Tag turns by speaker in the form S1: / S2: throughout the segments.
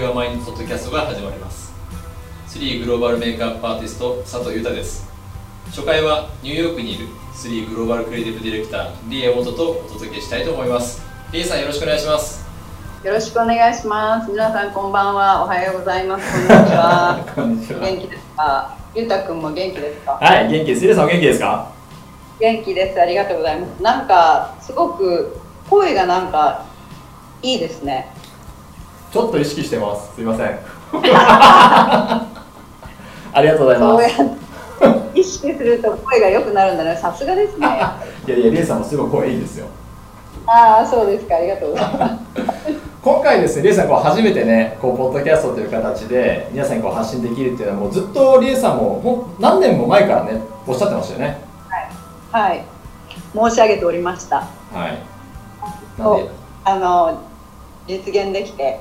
S1: こんにちは 3TV フリーユアマインドポッドキャストが始まります。3グローバルメイクアップアーティスト佐藤裕太です。初回はニューヨークにいる3グローバルクリエイティブディレクターリエモトとお届けしたいと思います。リエさんよろしくお願いします。
S2: よろしくお願いします。皆さんこんばんは。おはようございます。こんにちは。元気ですか？ゆうたくんも元気ですか？
S1: はい元気です。リエさんお元気ですか？
S2: 元気です。ありがとうございます。なんかすごく声がなんかいいですね
S1: ちょっと意識してます。すいません。ありがとうございます。
S2: 意識すると声が良くなるんだね。さすがですね。あ
S1: いやいやリエさんもすごい声いいですよ。
S2: あそうですか。ありがとうございます。
S1: 今回ですね、リエさんこう初めてね、こうポッドキャストという形で皆さんにこう発信できるっていうのはもうずっとリエさんももう何年も前からね、おっしゃってましたよね。
S2: はい。申し上げておりました。
S1: はい。なんで、
S2: あの実現できて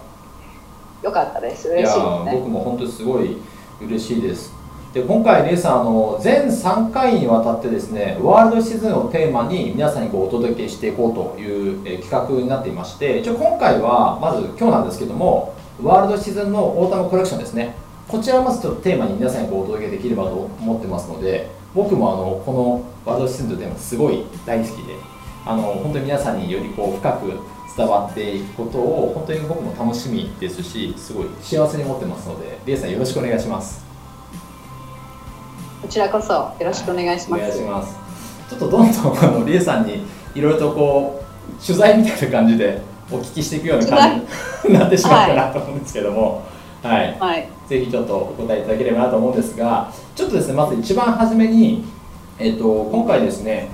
S2: よかったです。嬉しいですね。
S1: 僕も本当にすごい嬉しいです。で今回リエさんあの全3回にわたってですねワールドシーズンをテーマに皆さんにこうお届けしていこうという、え企画になっていまして一応今回はまず今日なんですけどもワールドシーズンのオータムコレクションですね。こちらをまずちょっとテーマに皆さんにこうお届けできればと思ってますので僕もあのこのワールドシーズンというテーマすごい大好きであの本当に皆さんによりこう深く伝わっていくことを本当に僕も楽しみですしすごい幸せに思ってますのでリエさんよろしくお願いします。
S2: こちらこそよろしくお願いします。
S1: お願いしますちょっとどんどんあのリエさんにいろいろとこう取材みたいな感じでお聞きしていくような感じになってしまうかなと思うんですけども はい、
S2: はい。
S1: ぜひちょっとお答えいただければなと思うんですがちょっとですねまず一番初めに、えっと今回ですね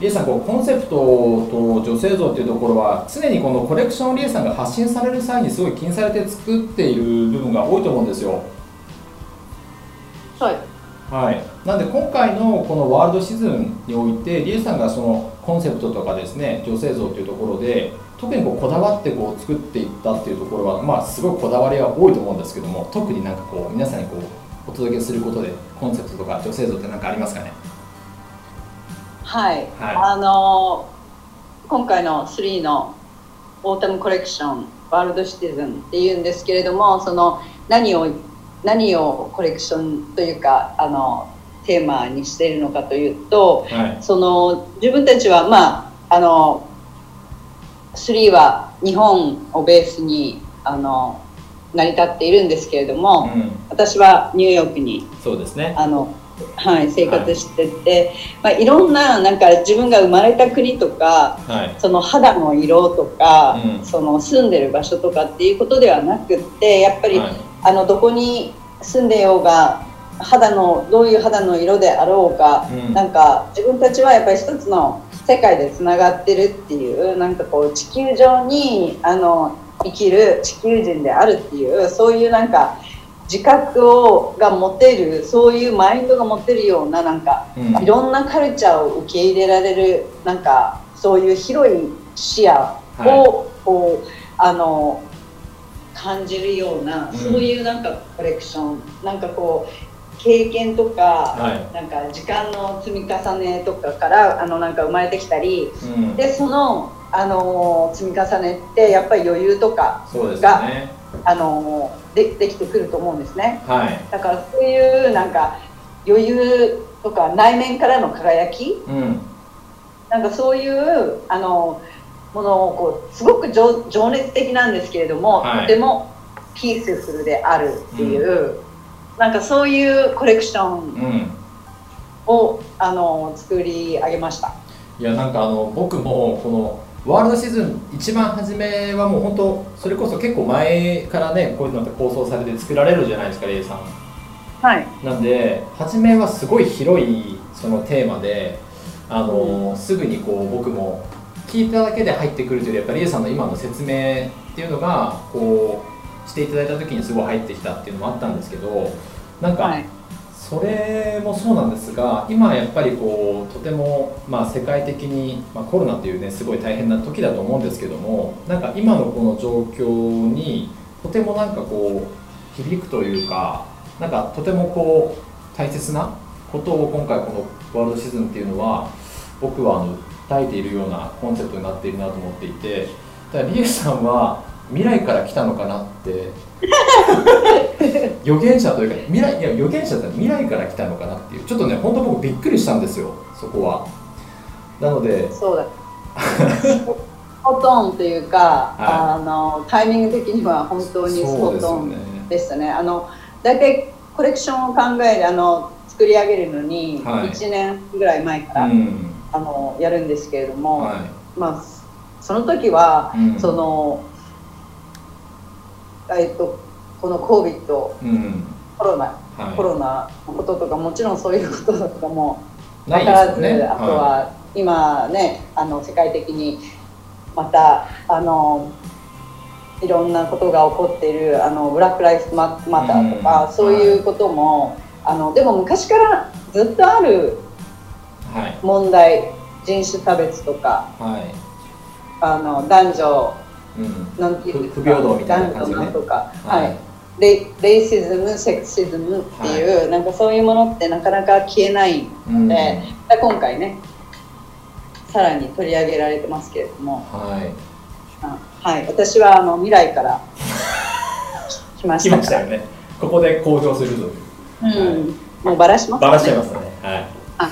S1: リエさんこうコンセプトと女性像っていうところは常にこのコレクションをリエさんが発信される際にすごい気にされて作っている部分が多いと思うんですよ。
S2: はい。
S1: はい、なんで今回のこのワールドシーズンにおいてリエさんがそのコンセプトとかですね女性像というところで特にこうこだわってこう作っていったっていうところはまあすごいこだわりが多いと思うんですけども特になんかこう皆さんにこうお届けすることでコンセプトとか女性像って何かありますかね？
S2: はい、
S1: はい。
S2: あの今回の3のオータムコレクションワールドシティズンっていうんですけれどもその何を何をコレクションというかあのテーマにしているのかというと
S1: はい。
S2: その自分たちはまああの3は日本をベースにあの成り立っているんですけれども、
S1: うん、
S2: 私はニューヨークに
S1: そうですね。
S2: あの、はい、生活してて、いまあ、いろんななんか自分が生まれた国とか
S1: はい。
S2: その肌の色とか、
S1: うん。
S2: その住んでる場所とかっていうことではなくってやっぱり、
S1: はい。
S2: あのどこに住んでようが肌のどういう肌の色であろうが、
S1: うん。
S2: なんか自分たちはやっぱり一つの世界でつながってるっていうなんかこう地球上にあの生きる地球人であるっていうそういうなんか自覚をが持てるそういうマインドが持てるようななんか
S1: うん。
S2: いろんなカルチャーを受け入れられるなんかそういう広い視野を、
S1: は
S2: こうあの感じるような、
S1: うん。
S2: そういうなんかコレクション。なんかこう経験とか、
S1: はい。
S2: なんか時間の積み重ねとかからあのなんか生まれてきたり
S1: うん、
S2: でそのあの積み重ねってやっぱり余裕とか
S1: そうですよね。
S2: あのでできてくると思うんですね。
S1: はい。
S2: だからそういうなんか余裕とか内面からの輝き？
S1: うん。
S2: なんかそういうあのものをこうすごく情情熱的なんですけれども、
S1: はい。
S2: とてもピースフルであるっていう、なんかそういうコレクション
S1: うん。
S2: をあの作り上げました。
S1: いやなんかあの僕もこのワールドシーズン一番初めはもう本当それこそ結構前からねこういうのって構想されて作られるじゃないですかレイさん。
S2: はい、
S1: なんで初めはすごい広いそのテーマであの、すぐにこう僕も聞いただけで入ってくるというよりやっぱりレイさんの今の説明っていうのがこうしていただいた時にすごい入ってきたっていうのもあったんですけどなんか、
S2: はい、
S1: それもそうなんですが今やっぱりこうとても、まあ、世界的に、まあ、コロナというねすごい大変な時だと思うんですけどもなんか今のこの状況にとてもなんかこう響くというかなんかとてもこう大切なことを今回このワールドシーズンっていうのは僕はあの訴えているようなコンセプトになっているなと思っていてだからリエさんは未来から来たのかなって 預言者というか未来いや預言者って未来から来たのかなっていう。ちょっとね本当僕びっくりしたんですよそこは。なので
S2: そうだ。スポットオンというか、
S1: はい。
S2: あのタイミング的には本当にスポットオンでしたね。あの大体コレクションを考えるあの作り上げるのに
S1: はい。
S2: 1年ぐらい前から、
S1: うん。
S2: あのやるんですけれども、
S1: は
S2: まあその時は、
S1: うん。
S2: そのえっとこの COVID
S1: いうん。
S2: コロナ、
S1: はい。
S2: コロナのこととかもちろんそういうこととかも分からず、
S1: ね
S2: あとは今ねあの世界的にまたあのいろんなことが起こっているあのブラック・ライフ・ママターとか、
S1: うん。
S2: そういうことも、あのでも昔からずっとある
S1: はい。
S2: 問題人種差別とか
S1: はい。
S2: あの男女
S1: うん
S2: なんていうんですか
S1: 不不平等みたいな感じでね
S2: とか、
S1: は
S2: はい。いレレイシズムセクシズムっていう、なんかそういうものってなかなか消えない
S1: うん。
S2: ので、今回ねさらに取り上げられてますけれども、
S1: はい。
S2: あはい、私はあの未来から来まし
S1: 来
S2: た。から
S1: ましたよね。ここで公表するという。
S2: うん、もうバラします
S1: バラしちゃいますね。はい。
S2: あ。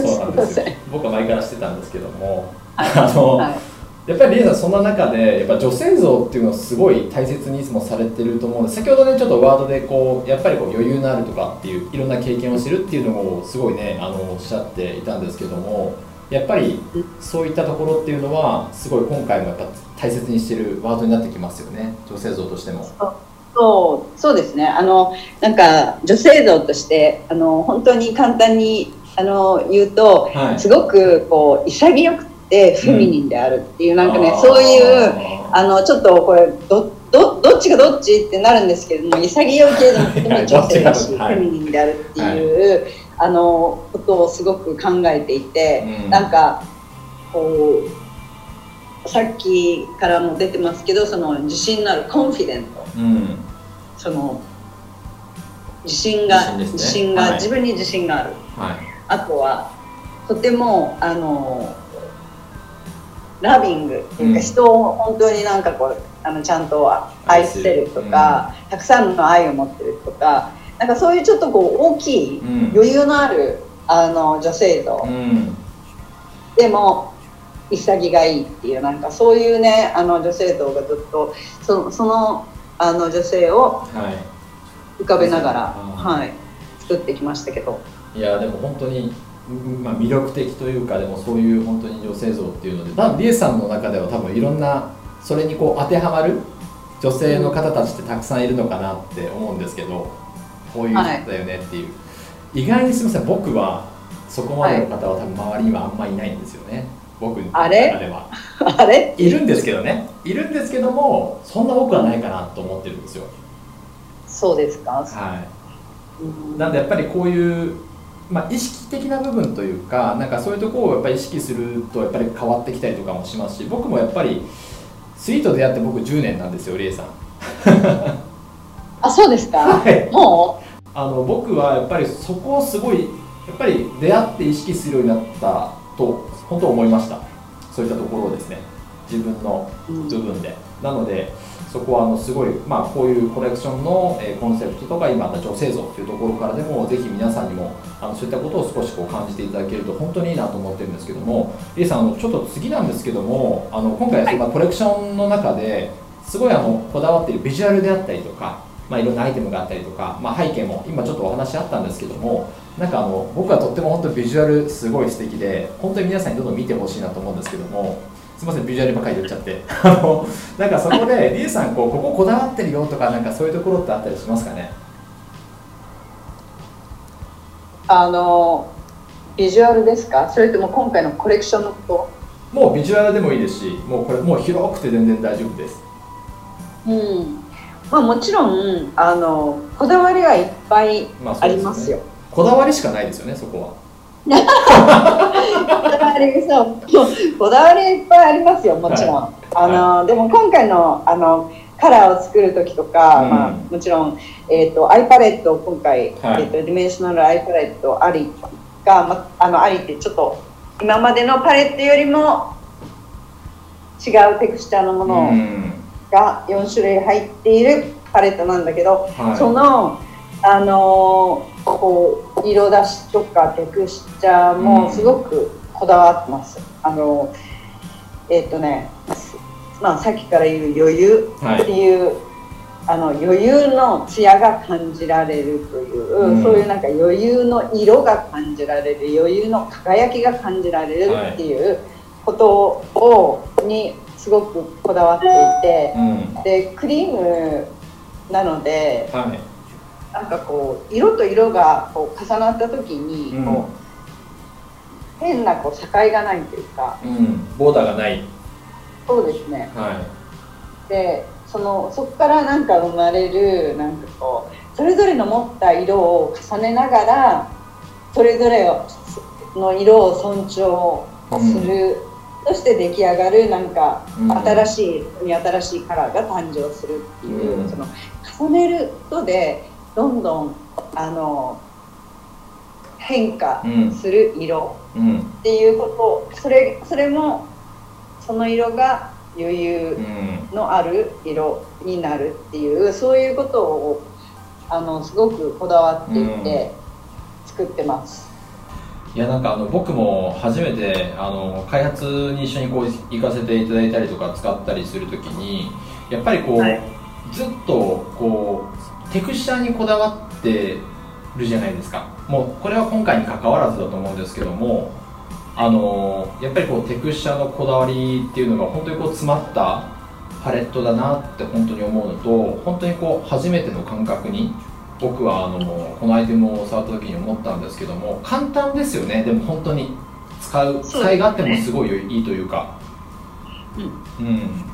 S1: そうなんですよ。僕は前からしてたんですけども、
S2: はい。
S1: あの、
S2: はい
S1: やっぱりリエさんそんな中でやっぱ女性像っていうのをすごい大切にいつもされてると思うんで先ほどねちょっとワードでこうやっぱりこう余裕のあるとかっていういろんな経験をしてるっていうのをすごいねあのおっしゃっていたんですけどもやっぱりそういったところっていうのはすごい今回もやっぱ大切にしてるワードになってきますよね女性像としても。
S2: そうそうですねあのなんか女性像としてあの本当に簡単にあの言うと、
S1: はい
S2: すごくこう潔くてフェミニンであるっていう、なんかねそういうあのちょっとこれどどどっちがどっちってなるんですけれども潔いけれどもとても女性だし、
S1: はい。
S2: フェミニンであるっていう、あのことをすごく考えていて、
S1: うん。
S2: なんかこうさっきからも出てますけどその自信のあるコンフィデント。
S1: うん。
S2: その自信が
S1: 自信ね。
S2: が、
S1: はい。
S2: 自分に自信がある。
S1: はい。
S2: あとはとてもあのラビング。っていうか、
S1: うん
S2: 人を本当になんかこうあのちゃんと愛せるとか、たくさんの愛を持ってるとかなんかそういうちょっとこう大きい
S1: うん。
S2: 余裕のあるあの女性像、
S1: うん。
S2: でも潔がいいっていうなんかそういうねあの女性像がずっとそそのあの女性を
S1: はい。
S2: 浮かべながら、
S1: うん。
S2: はい、作ってきましたけど。
S1: いやでも本当に、うんまあ、魅力的というかでもそういう本当に女性像っていうので多分リエさんの中では多分いろんなそれにこう当てはまる女性の方たちってたくさんいるのかなって思うんですけどこういう人だよねっていう、意外にすみません僕はそこまでの方は多分周りにはあんまりいないんですよね。僕の中
S2: あれ
S1: では。
S2: あれ？
S1: いるんですけどね。いるんですけどもそんな僕はないかなと思ってるんですよ。
S2: そうですか、
S1: はい。
S2: うん
S1: なんでやっぱりこういう、まあ、意識的な部分というかなんかそういうところをやっぱり意識するとやっぱり変わってきたりとかもしますし僕もやっぱりスイートでやって僕10年なんですよリエさん。
S2: あそうですか、
S1: はい。
S2: も
S1: あの僕はやっぱりそこをすごいやっぱり出会って意識するようになったと本当思いました。そういったところをですね自分の
S2: う、うん
S1: 部分で、なのでそこはあのすごい、まあ、こういうコレクションの、えーコンセプトとか今あった女性像というところからでもぜひ皆さんにもあのそういったことを少しこう感じていただけると本当にいいなと思ってるんですけどもリエさんあのちょっと次なんですけどもあの今回そんなコレクションの中ですごいあのこだわっているビジュアルであったりとか、まあ、いろんなアイテムがあったりとか、まあ、背景も今ちょっとお話あったんですけどもなんかあの僕はとっても本当ビジュアルすごい素敵で本当に皆さんにどんどん見てほしいなと思うんですけどもすみませんビジュアルばっかり言っちゃって。あのなんかそこでリエさんこうこここだわってるよとかなんかそういうところってあったりしますかね？
S2: あのビジュアルですか？それとも今回のコレクションのこ
S1: もうビジュアルでもいいですしもうこれもう広くて全然大丈夫です。
S2: とうん。まあもちろんあのこだわりはいっぱい
S1: まあ
S2: ありますよ、
S1: こだわりしかないですよねそこは
S2: わりそうこだわりいっぱいありますよもちろん、あのでも今回のあのカラーを作る時とか、
S1: うん
S2: まあ、もちろん、えー、とアイパレットを今回、
S1: はい。
S2: えー、とディメンショナルアイパレットありが、まあのありってちょっと今までのパレットよりも違うテクスチャーのものが4種類入っているパレットなんだけど、
S1: はい。
S2: そのあのーこう色出しとかテクスチャーもすごくこだわってます。あのえっ、とね、まあさっきから言う余裕っていう、あの余裕の艶が感じられるという、
S1: うん。
S2: そういうなんか余裕の色が感じられる余裕の輝きが感じられるっていうことをにすごくこだわっていて
S1: うん。
S2: でクリームなので
S1: はい。
S2: なんかこう色と色がこう重なった時に
S1: うん。
S2: こう、変なこう境がないというか。
S1: うん。ボーダーがない。
S2: そうですね。
S1: は
S2: でそのそこからなんか生まれるなんかこうそれぞれの持った色を重ねながらそれぞれの色を尊重する、そして出来上がるなんか
S1: うん。
S2: 新しい、新しいカラーが誕生するっていう、
S1: うん。
S2: その重ねることでどんどんあの変化
S1: うん。
S2: する色。
S1: いうん
S2: っていうことそれそれもその色が余裕
S1: うん。
S2: のある色になるっていうそういうことをあのすごくこだわっていて作ってます。
S1: いやなんかあの僕も初めてあの開発に一緒にこう行かせていただいたりとか使ったりするときにやっぱりこう、
S2: はい。
S1: ずっとこうテクスチャーにこだわってるじゃないですかもうこれは今回に関わらずだと思うんですけどもあのやっぱりこうテクスチャーのこだわりっていうのが本当にこう詰まったパレットだなって本当に思うのと本当にこう初めての感覚に僕はあのこのアイテムを触った時に思ったんですけども簡単ですよね。でも本当に使う使い勝手もすごいいいというか。うん、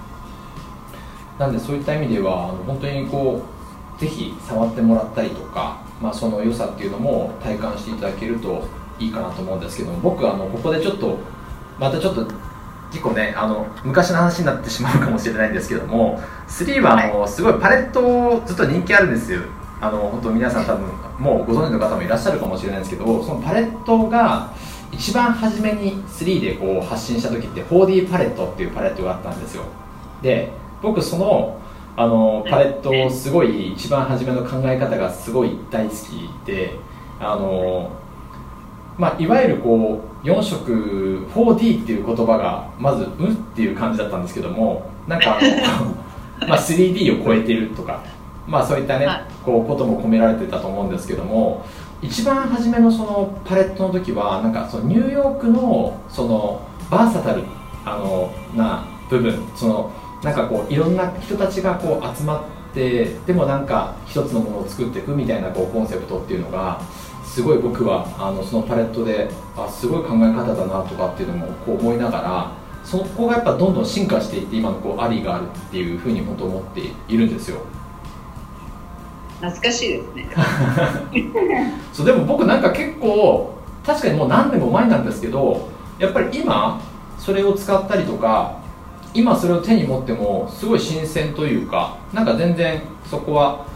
S1: なんでそういった意味ではあの本当にこうぜひ触ってもらったりとか、まあ、その良さっていうのも体感していただけるといいかなと思うんですけども僕あのここでちょっとまたちょっと結構ねあの昔の話になってしまうかもしれないんですけども3はあのすごいパレットずっと人気あるんですよ。あの本当皆さん多分もうご存知の方もいらっしゃるかもしれないんですけどそのパレットが一番初めに3でこう発信した時って 4D パレットっていうパレットがあったんですよ。で僕そのあのパレットをすごい一番初めの考え方がすごい大好きであのまあ、いわゆるこう4色 4D っていう言葉がまず「うん?」っていう感じだったんですけどもなんかあの、まあ、3D を超えてるとか、まあ、そういったね、
S2: はい
S1: こうことも込められてたと思うんですけども一番初めのそのパレットの時はなんかそのニューヨークのそのバーサタルあのな部分そのなんかこういろんな人たちがこう集まってでもなんか一つのものを作っていくみたいなこうコンセプトっていうのがすごい僕はあのそのパレットであすごい考え方だなとかっていうのもこう思いながらそこがやっぱどんどん進化していって今のこうアリがあるっていうふうに本当思っているんですよ
S2: 懐かしいですね。
S1: そうでも僕なんか結構確かにもう何年も前なんですけどやっぱり今それを使ったりとか今それを手に持ってもすごい新鮮というかなんか全然そこは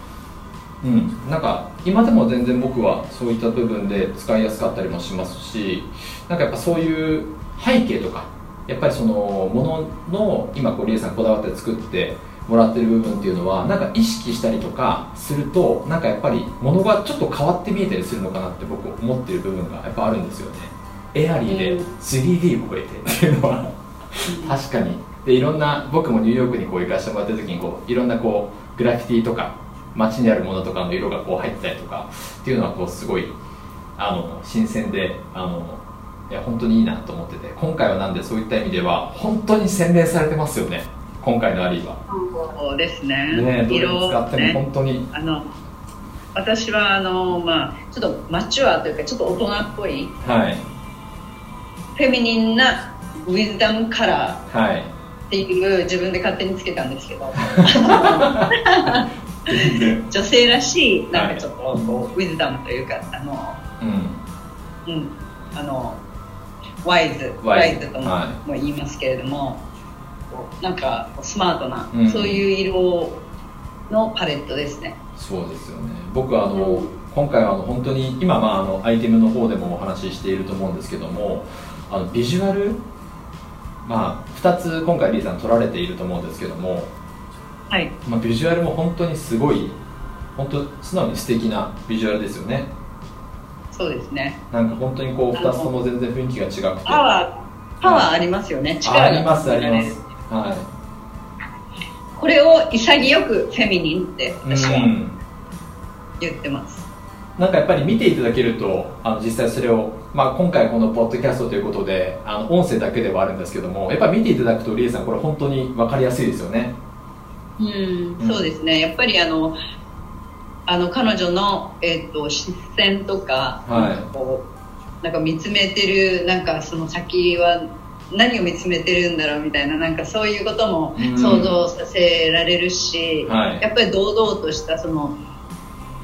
S1: うんなんか今でも全然僕はそういった部分で使いやすかったりもしますしなんかやっぱそういう背景とかやっぱりそのものの今こうリエさんこだわって作ってもらってる部分っていうのはなんか意識したりとかするとなんかやっぱりものがちょっと変わって見えたりするのかなって僕思ってる部分がやっぱあるんですよね。エアリーで
S2: うん。
S1: 3D を超えてっていうのは。確かにでいろんな僕もニューヨークにこう行かせてもらった時にこういろんなこうグラフィティとか街にあるものとかの色がこう入ってたりとかっていうのはこうすごいあの新鮮であのいや本当にいいなと思ってて今回はなんでそういった意味では本当に洗練されてますよね。今回のアリーは。
S2: そうですね。
S1: ねどれ
S2: 色
S1: を使っても
S2: ね。
S1: 本当に、
S2: あの私はあのまあちょっとマチュアというかちょっと大人っぽい
S1: はい。
S2: フェミニンなウィズダムカラー。
S1: はい
S2: っていう自分で勝手につけたんですけど。女性らしいなんかちょっとこうウィズダムというかあの
S1: うん。
S2: うん。あのワイズ
S1: ワイズ
S2: とも,、言いますけれどもこうなんかスマートな、
S1: うん。
S2: そういう色のパレットですね。
S1: そうですよね。僕はあの、
S2: うん。
S1: 今回はあの本当に今まああのアイテムの方でもお話ししていると思うんですけどもあのビジュアルまあ2つ今回リーさん取られていると思うんですけども
S2: はい。
S1: まあ、ビジュアルも本当にすごい本当素直に素敵なビジュアルですよね。
S2: そうですね。
S1: なんか本当にこう2つとも全然雰囲気が違くて。
S2: パワーパワーありますよね、力が。
S1: ありますあります。は
S2: これを潔くフェミニンって
S1: い
S2: 私は
S1: うん。
S2: 言ってます、
S1: なんかやっぱり見ていただけるとあの実際それを、まあ、今回このポッドキャストということであの音声だけではあるんですけどもやっぱり見ていただくとリエさんこれ本当に分かりやすいですよね。
S2: うん
S1: うん。
S2: そうですね。やっぱりあのあの彼女の、えっと視線とか,、
S1: はい。
S2: こうなんか見つめてるなんかその先は何を見つめてるんだろうみたいななんかそういうことも
S1: うん。
S2: 想像させられるし、
S1: はい。
S2: やっぱり堂々としたその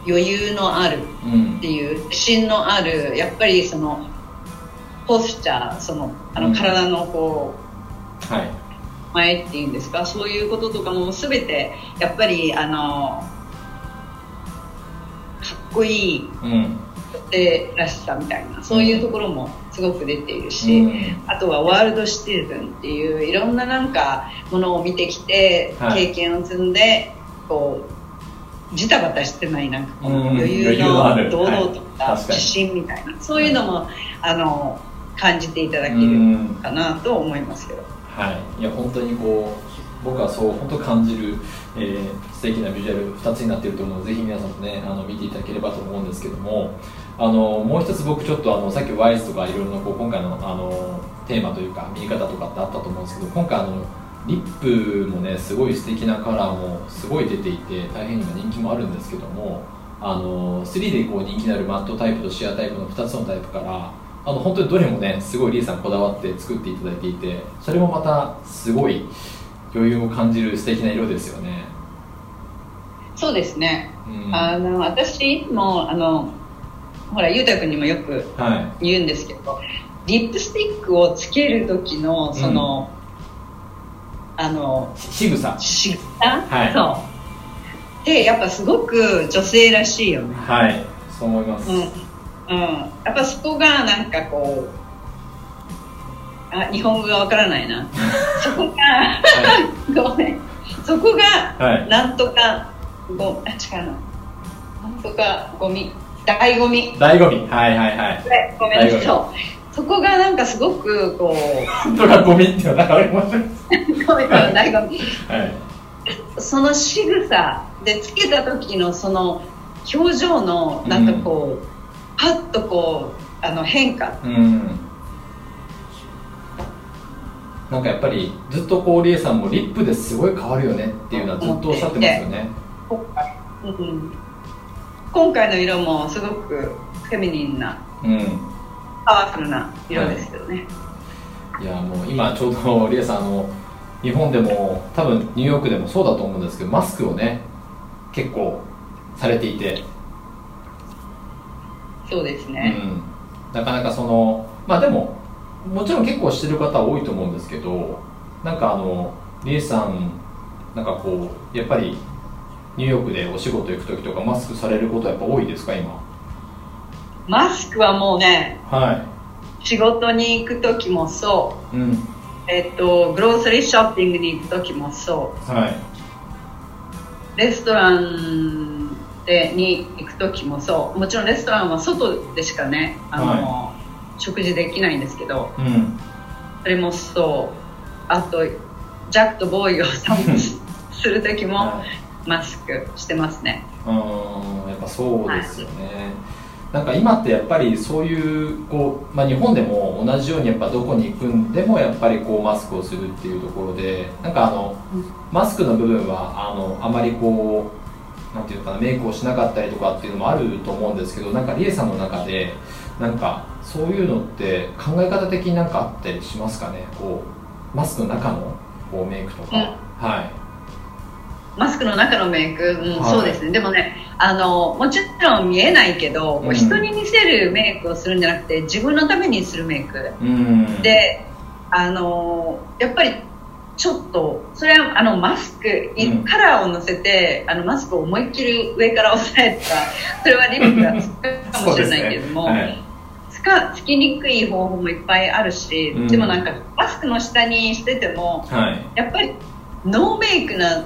S2: 余裕のある
S1: うん
S2: っていう自信のあるやっぱりそのポスチャーそのあ
S1: うん。
S2: の体のこう、
S1: はい。
S2: 前っていうんですか？そういうこととかも全てやっぱりあのかっこいい
S1: うん
S2: 女性らしさみたいなそういうところもすごく出ているし、
S1: うん。
S2: あとはワールドシティズンっていういろんななんかものを見てきて、
S1: はい。
S2: 経験を積んでこうジタバタしてないなんかこの
S1: うん
S2: 余裕
S1: のある。
S2: の堂々と
S1: かに
S2: 自信みたいな、そういうのもあの感じていただけ
S1: う
S2: る
S1: ん
S2: かなと思いますけど。
S1: はい、いや本当にこう僕はそう本当感じる、えー、素敵なビジュアル2つになっていると思うのでぜひ皆さんもねあの見ていただければと思うんですけどもあのもう一つ僕ちょっとあのさっきワイズとかいろいろなこう今回のあのテーマというか見え方とかってあったと思うんですけど今回あのリップもねすごい素敵なカラーもすごい出ていて大変今人気もあるんですけどもあの3でこう人気のあるマットタイプとシアタイプの2つのタイプからあの本当にどれもねすごいリエさんこだわって作っていただいていてそれもまたすごい余裕を感じる素敵な色ですよね、
S2: そうですね。
S1: うん、
S2: あの私もあのほらゆうたくんにもよく
S1: は
S2: 言うんですけどリップスティックをつける時のその、あの
S1: 仕草。
S2: 仕草、
S1: はい。
S2: そう。でやっぱすごく女性らしいよね。
S1: はい。そう思います、
S2: うん、うん、やっぱそこがなんかこうあ日本語がわからないな。そこが、ごめん。そこが
S1: はい。
S2: なんとかごあ違うな。なんとかゴミ。醍醐味。
S1: 醍醐味。はいはいはい。
S2: でごめん。なさいそこがなんかすごくこ
S1: 本当がゴミっていうのが分かりません
S2: うごめんなさい醍醐味
S1: はい。
S2: その仕草でつけた時のその表情のなんかこう、パッとこうあの変化。
S1: うん。なんかやっぱりずっとこうリエさんもリップですごい変わるよねっていうのはずっとおっしゃってますよね。
S2: 今回の色もすごくフェミニンな
S1: うん
S2: パワフルな色ですよね、
S1: いやもう今ちょうどリエさんあの日本でも多分ニューヨークでもそうだと思うんですけどマスクをね結構されていて、
S2: そうです
S1: う
S2: ね、
S1: ん、なかなかそのまあでももちろん結構してる方多いと思うんですけどなんかあのリエさんなんかこうやっぱりニューヨークでお仕事行く時とかマスクされることはやっぱ多いですか今？
S2: マスクはもうね
S1: は
S2: 仕事に行く時もそう。
S1: いうん。
S2: えっとグローサリーショッピングに行く時もそ
S1: はい。う
S2: レストランでに行く時もそう。もちろんレストランは外でしかねあの、食事できないんですけど。
S1: うん。
S2: それもそう。あとジャックとボーイを散歩すする時も
S1: はい。
S2: マスクしてますね。
S1: うーんやっぱそうですよね、なんか今ってやっぱりそういうこう、まあ、日本でも同じようにやっぱどこに行くんでもやっぱりこうマスクをするっていうところでなんかあの、
S2: うん。
S1: マスクの部分はあのあまりこうなんていうのかなメイクをしなかったりとかっていうのもあると思うんですけどなんかリエさんの中でなんかそういうのって考え方的になんかあったりしますかね？こうマスクの中のこうメイクとか、
S2: うん。
S1: はい
S2: マスクの中のメイク、うん
S1: はい
S2: そうですね。でもねあのもちろん見えないけど、
S1: うん。
S2: 人に見せるメイクをするんじゃなくて自分のためにするメイク。
S1: うん。
S2: であのやっぱりちょっとそれはあのマスク、い
S1: うん。
S2: カラーを乗せてあのマスクを思いっきり上から押さえたそれはリップがつくかもしれないけれども、つかつきにくい方法もいっぱいあるし、
S1: うん。
S2: でもなんかマスクの下にしてても
S1: はい。
S2: やっぱりノーメイクな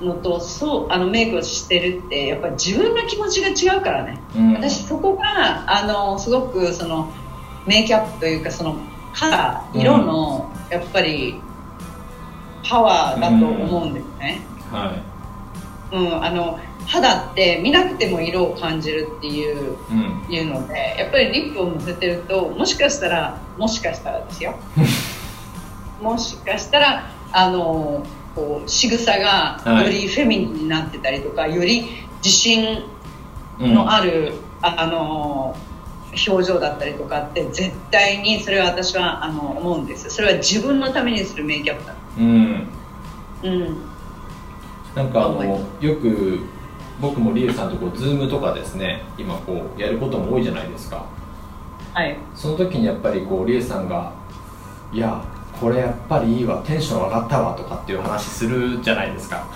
S2: のとそうあのメイクをしてるってやっぱり自分の気持ちが違うからね、
S1: うん。
S2: 私そこがあのすごくそのメイキャップというかそのカラー色のやっぱりパワーだと思うんですね、
S1: は
S2: うんあの肌って見なくても色を感じるっていう
S1: いうん。
S2: いうのでやっぱりリップをのせてるともしかしたらもしかしたらですよ。もしかしたらあのこう仕草が
S1: はい。
S2: よりフェミニンになってたりとか、より自信
S1: うん。
S2: のある、ああの表情だったりとかって絶対にそれは私はあの思うんです。それは自分のためにするメイキャップだ。
S1: うん。
S2: うん。
S1: なんかあの
S2: はい。
S1: よく僕もリエさんとこうズームとかですね今こうやることも多いじゃないですか。
S2: はい。
S1: その時にやっぱりこうリエさんが「いやこれやっぱりいいわテンション上がったわ」とかっていう話するじゃないですか。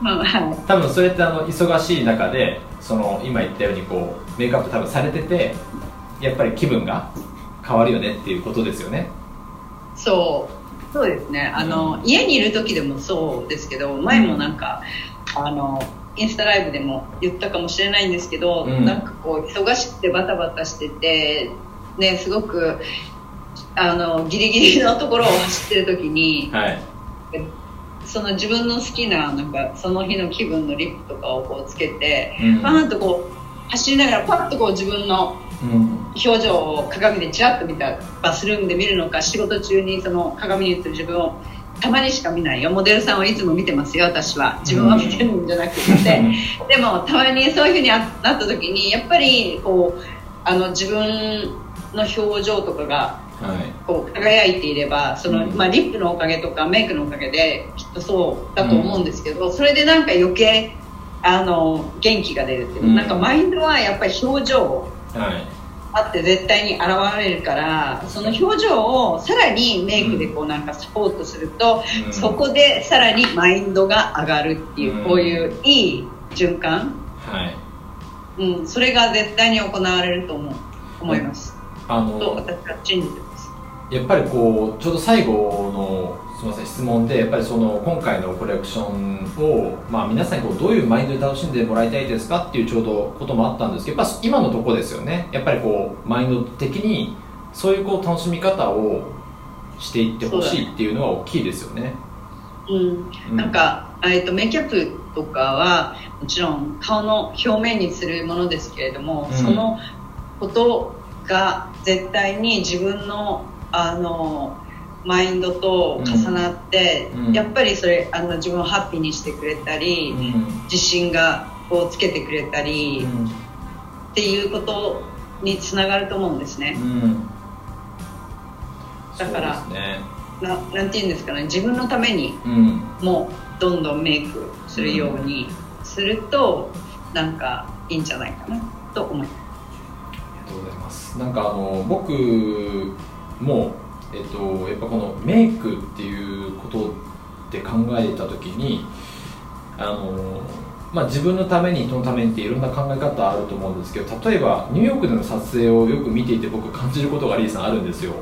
S2: まあはい。
S1: 多分それってあの忙しい中でその今言ったようにこうメイクアップ多分されててやっぱり気分が変わるよねっていうことですよね。
S2: そう。そうですね。あの、家にいる時でもそうですけど前もなんか、あのインスタライブでも言ったかもしれないんですけど、
S1: うん。
S2: なんかこう忙しくてバタバタしててねすごくあのギリギリのところを走ってる時に
S1: はい。
S2: その自分の好きななんかその日の気分のリップとかをこうつけて、
S1: うん。
S2: パーンとこう走りながらパッとこう自分の
S1: うん。
S2: 表情を鏡でチラッと見たバスルームで見るのか仕事中にその鏡に映る自分をたまにしか見ないよ。モデルさんはいつも見てますよ私は。自分は見てるんじゃなくて、でもたまにそういうふうになった時にやっぱりこうあの自分の表情とかが
S1: はい
S2: こう輝いていればその、
S1: うん。
S2: まあ、リップのおかげとかメイクのおかげできっとそうだと思うんですけど、それでなんか余計あの元気が出るっていう、
S1: うん。
S2: なんかマインドはやっぱり表情
S1: はい
S2: あって絶対に現れるからその表情をさらにメイクでこうなんかサポートすると、
S1: うん。
S2: そこでさらにマインドが上がるっていう、
S1: うん。
S2: こういういい循環、
S1: はい。
S2: うん、それが絶対に行われると思う思います、
S1: あ
S2: と
S1: の
S2: 私は信じてます
S1: やっぱりこうちょうど最後のすみません質問でやっぱりその今回のコレクションを、まあ、皆さんにこうどういうマインドで楽しんでもらいたいですかっていうちょうどこともあったんですけどやっぱ今のところですよね。やっぱりこうマインド的にそういうこう楽しみ方をしていってほしいっていうのは大きいですよね。
S2: うん。
S1: うん。
S2: なんか、えっとメイキャップとかはもちろん顔の表面にするものですけれども、
S1: うん。
S2: そのことが絶対に自分のあのマインドと重なって、
S1: うん。
S2: やっぱりそれあの自分をハッピーにしてくれたり、
S1: うん。
S2: 自信がこうつけてくれたり、
S1: うん。
S2: っていうことにつながると思うんですね。
S1: うん。
S2: だから
S1: ね。
S2: ななんて言うんですかね。自分のために
S1: うん。
S2: もうどんどんメイクするようにすると、なんかいいんじゃないかなと思います。
S1: ありがとうございます。なんかあの僕もえっとやっぱこのメイクっていうことで考えた時にあのまあ自分のために人のためにっていろんな考え方あると思うんですけど例えばニューヨークでの撮影をよく見ていて僕感じることがリーさんあるんですよ。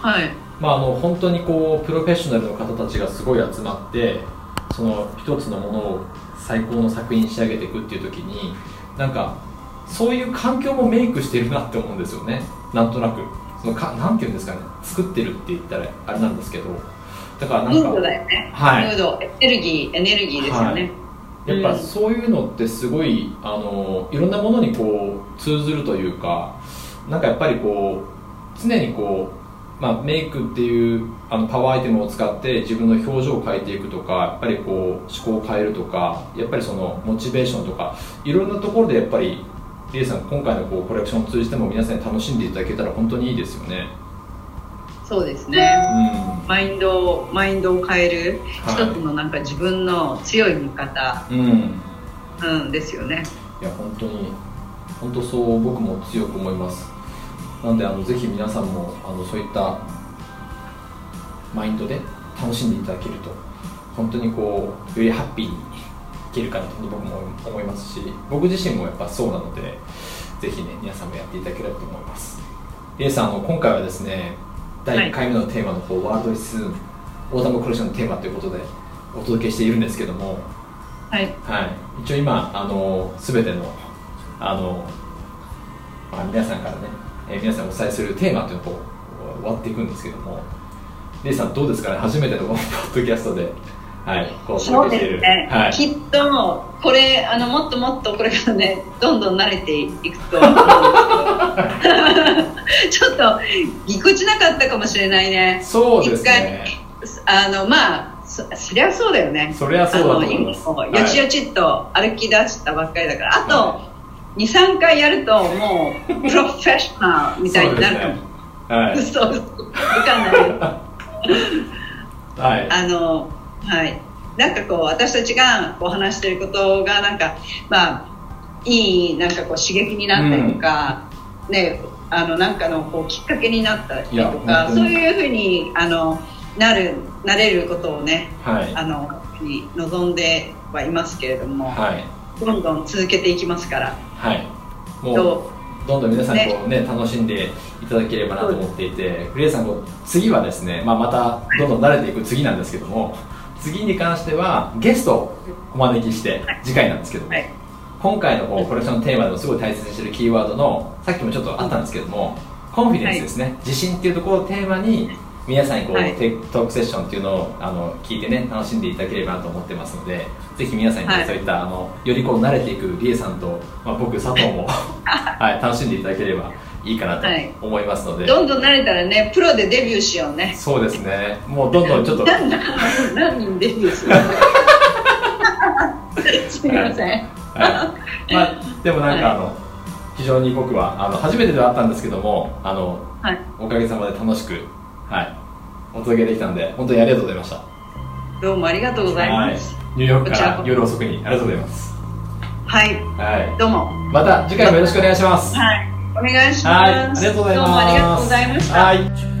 S2: はい。
S1: まあ、あの本当にこうプロフェッショナルの方たちがすごい集まってその一つのものを最高の作品に仕上げていくっていう時になんかそういう環境もメイクしてるなって思うんですよねなんとなくそのかなんていうんですかね作ってるって言ったらあれなんですけどだからなんか
S2: ムードだよね。
S1: はい
S2: ムード、エネルギー、エネルギーですよね。
S1: やっぱ
S2: うん
S1: そういうのってすごいあのいろんなものにこう通ずるというかなんかやっぱりこう常にこう、まあ、メイクっていうあのパワーアイテムを使って自分の表情を変えていくとかやっぱりこう思考を変えるとかやっぱりそのモチベーションとかいろんなところでやっぱりリエさん今回のこうコレクションを通じても皆さんに楽しんでいただけたら本当にいいですよね。
S2: そうですね。
S1: う
S2: マインドを、マインドを変える、
S1: はい
S2: 一つのなんか自分の強い味方、
S1: ん、うん
S2: うん、ですよね。
S1: いや本当に本当そう僕も強く思いますなのであのぜひ皆さんもあのそういったマインドで楽しんでいただけると本当にこうよりハッピーにいけるかなと僕も思いますし僕自身もやっぱそうなのでぜひね皆さんもやっていただければと思います。リエさんあの今回はですね第1回目のテーマのこう、ワールドリスオーダムコレクションのテーマということでお届けしているんですけども、
S2: はい、
S1: はい、一応今あの全てのあの、まあ、皆さんからね、えー皆さんにお伝えするテーマというのを終わっていくんですけどもレイさんどうですかね？初めてのポッドキャストで、はい、こうお
S2: そうですね、
S1: はい、
S2: きっとこれあのもっともっとこれからね どんどん慣れていくと思う。んですけどちょっとぎこちなかったかもしれないね。
S1: そうですね。
S2: あのまあそそりゃそうだよね。
S1: そりゃそうだと思います。
S2: あの今よちよちっと歩き出したばっかりだから、あと23回やるともうプロフェッショナルみたいになるかも、
S1: はい、
S2: 嘘嘘わかんないよ。
S1: はい、
S2: あのはい。なんかこう私たちがこう話してることがなんかまあいいなんかこう刺激になったりとか、ねあのなんかのこうきっかけになったりとかそういうふうにあのなるなれることをね
S1: はい、
S2: あのに望んではいますけれども、
S1: はい、
S2: どんどん続けていきますから。
S1: はい、もう
S2: と
S1: どんどん皆さんこうね楽しんでいただければなと思っていて、グレイさんこう次はですね、まあまたどんどん慣れていく次なんですけども、次に関してはゲストをお招きして次回なんですけども、
S2: はい。
S1: 今回のこうコレクションのテーマでもすごい大切にしてるキーワードのさっきもちょっとあったんですけども、コンフィデンスですね、自信っていうところをテーマに皆さんにこう、
S2: はい。
S1: テトークセッションっていうのをあの聞いてね楽しんでいただければなと思ってますのでぜひ皆さんにね、
S2: はい。
S1: そういったあのよりこう慣れていくリエさんと、まあ、僕佐藤も、はい、楽しんでいただければいいかなと
S2: はい
S1: 思いますので、
S2: どんどん慣れたらねプロでデビューしようね。
S1: そうですね。もうどんどんちょっと。
S2: 何何人デビューするの？すみません、
S1: はい。まあ、でもなんかあの、非常に僕はあの初めてではあったんですけどもあの
S2: はい、
S1: おかげさまで楽しく、はい、お届けできたので本当にありがとうございました。
S2: どうもありがとうございます。
S1: はい、ニューヨークから夜遅くにありがとうございます、
S2: はい、
S1: は
S2: どうも。
S1: い、また次回もよろしくお願いします。
S2: はいお願いします。
S1: はいありがとうございます。
S2: どうもありがとうございました。
S1: はい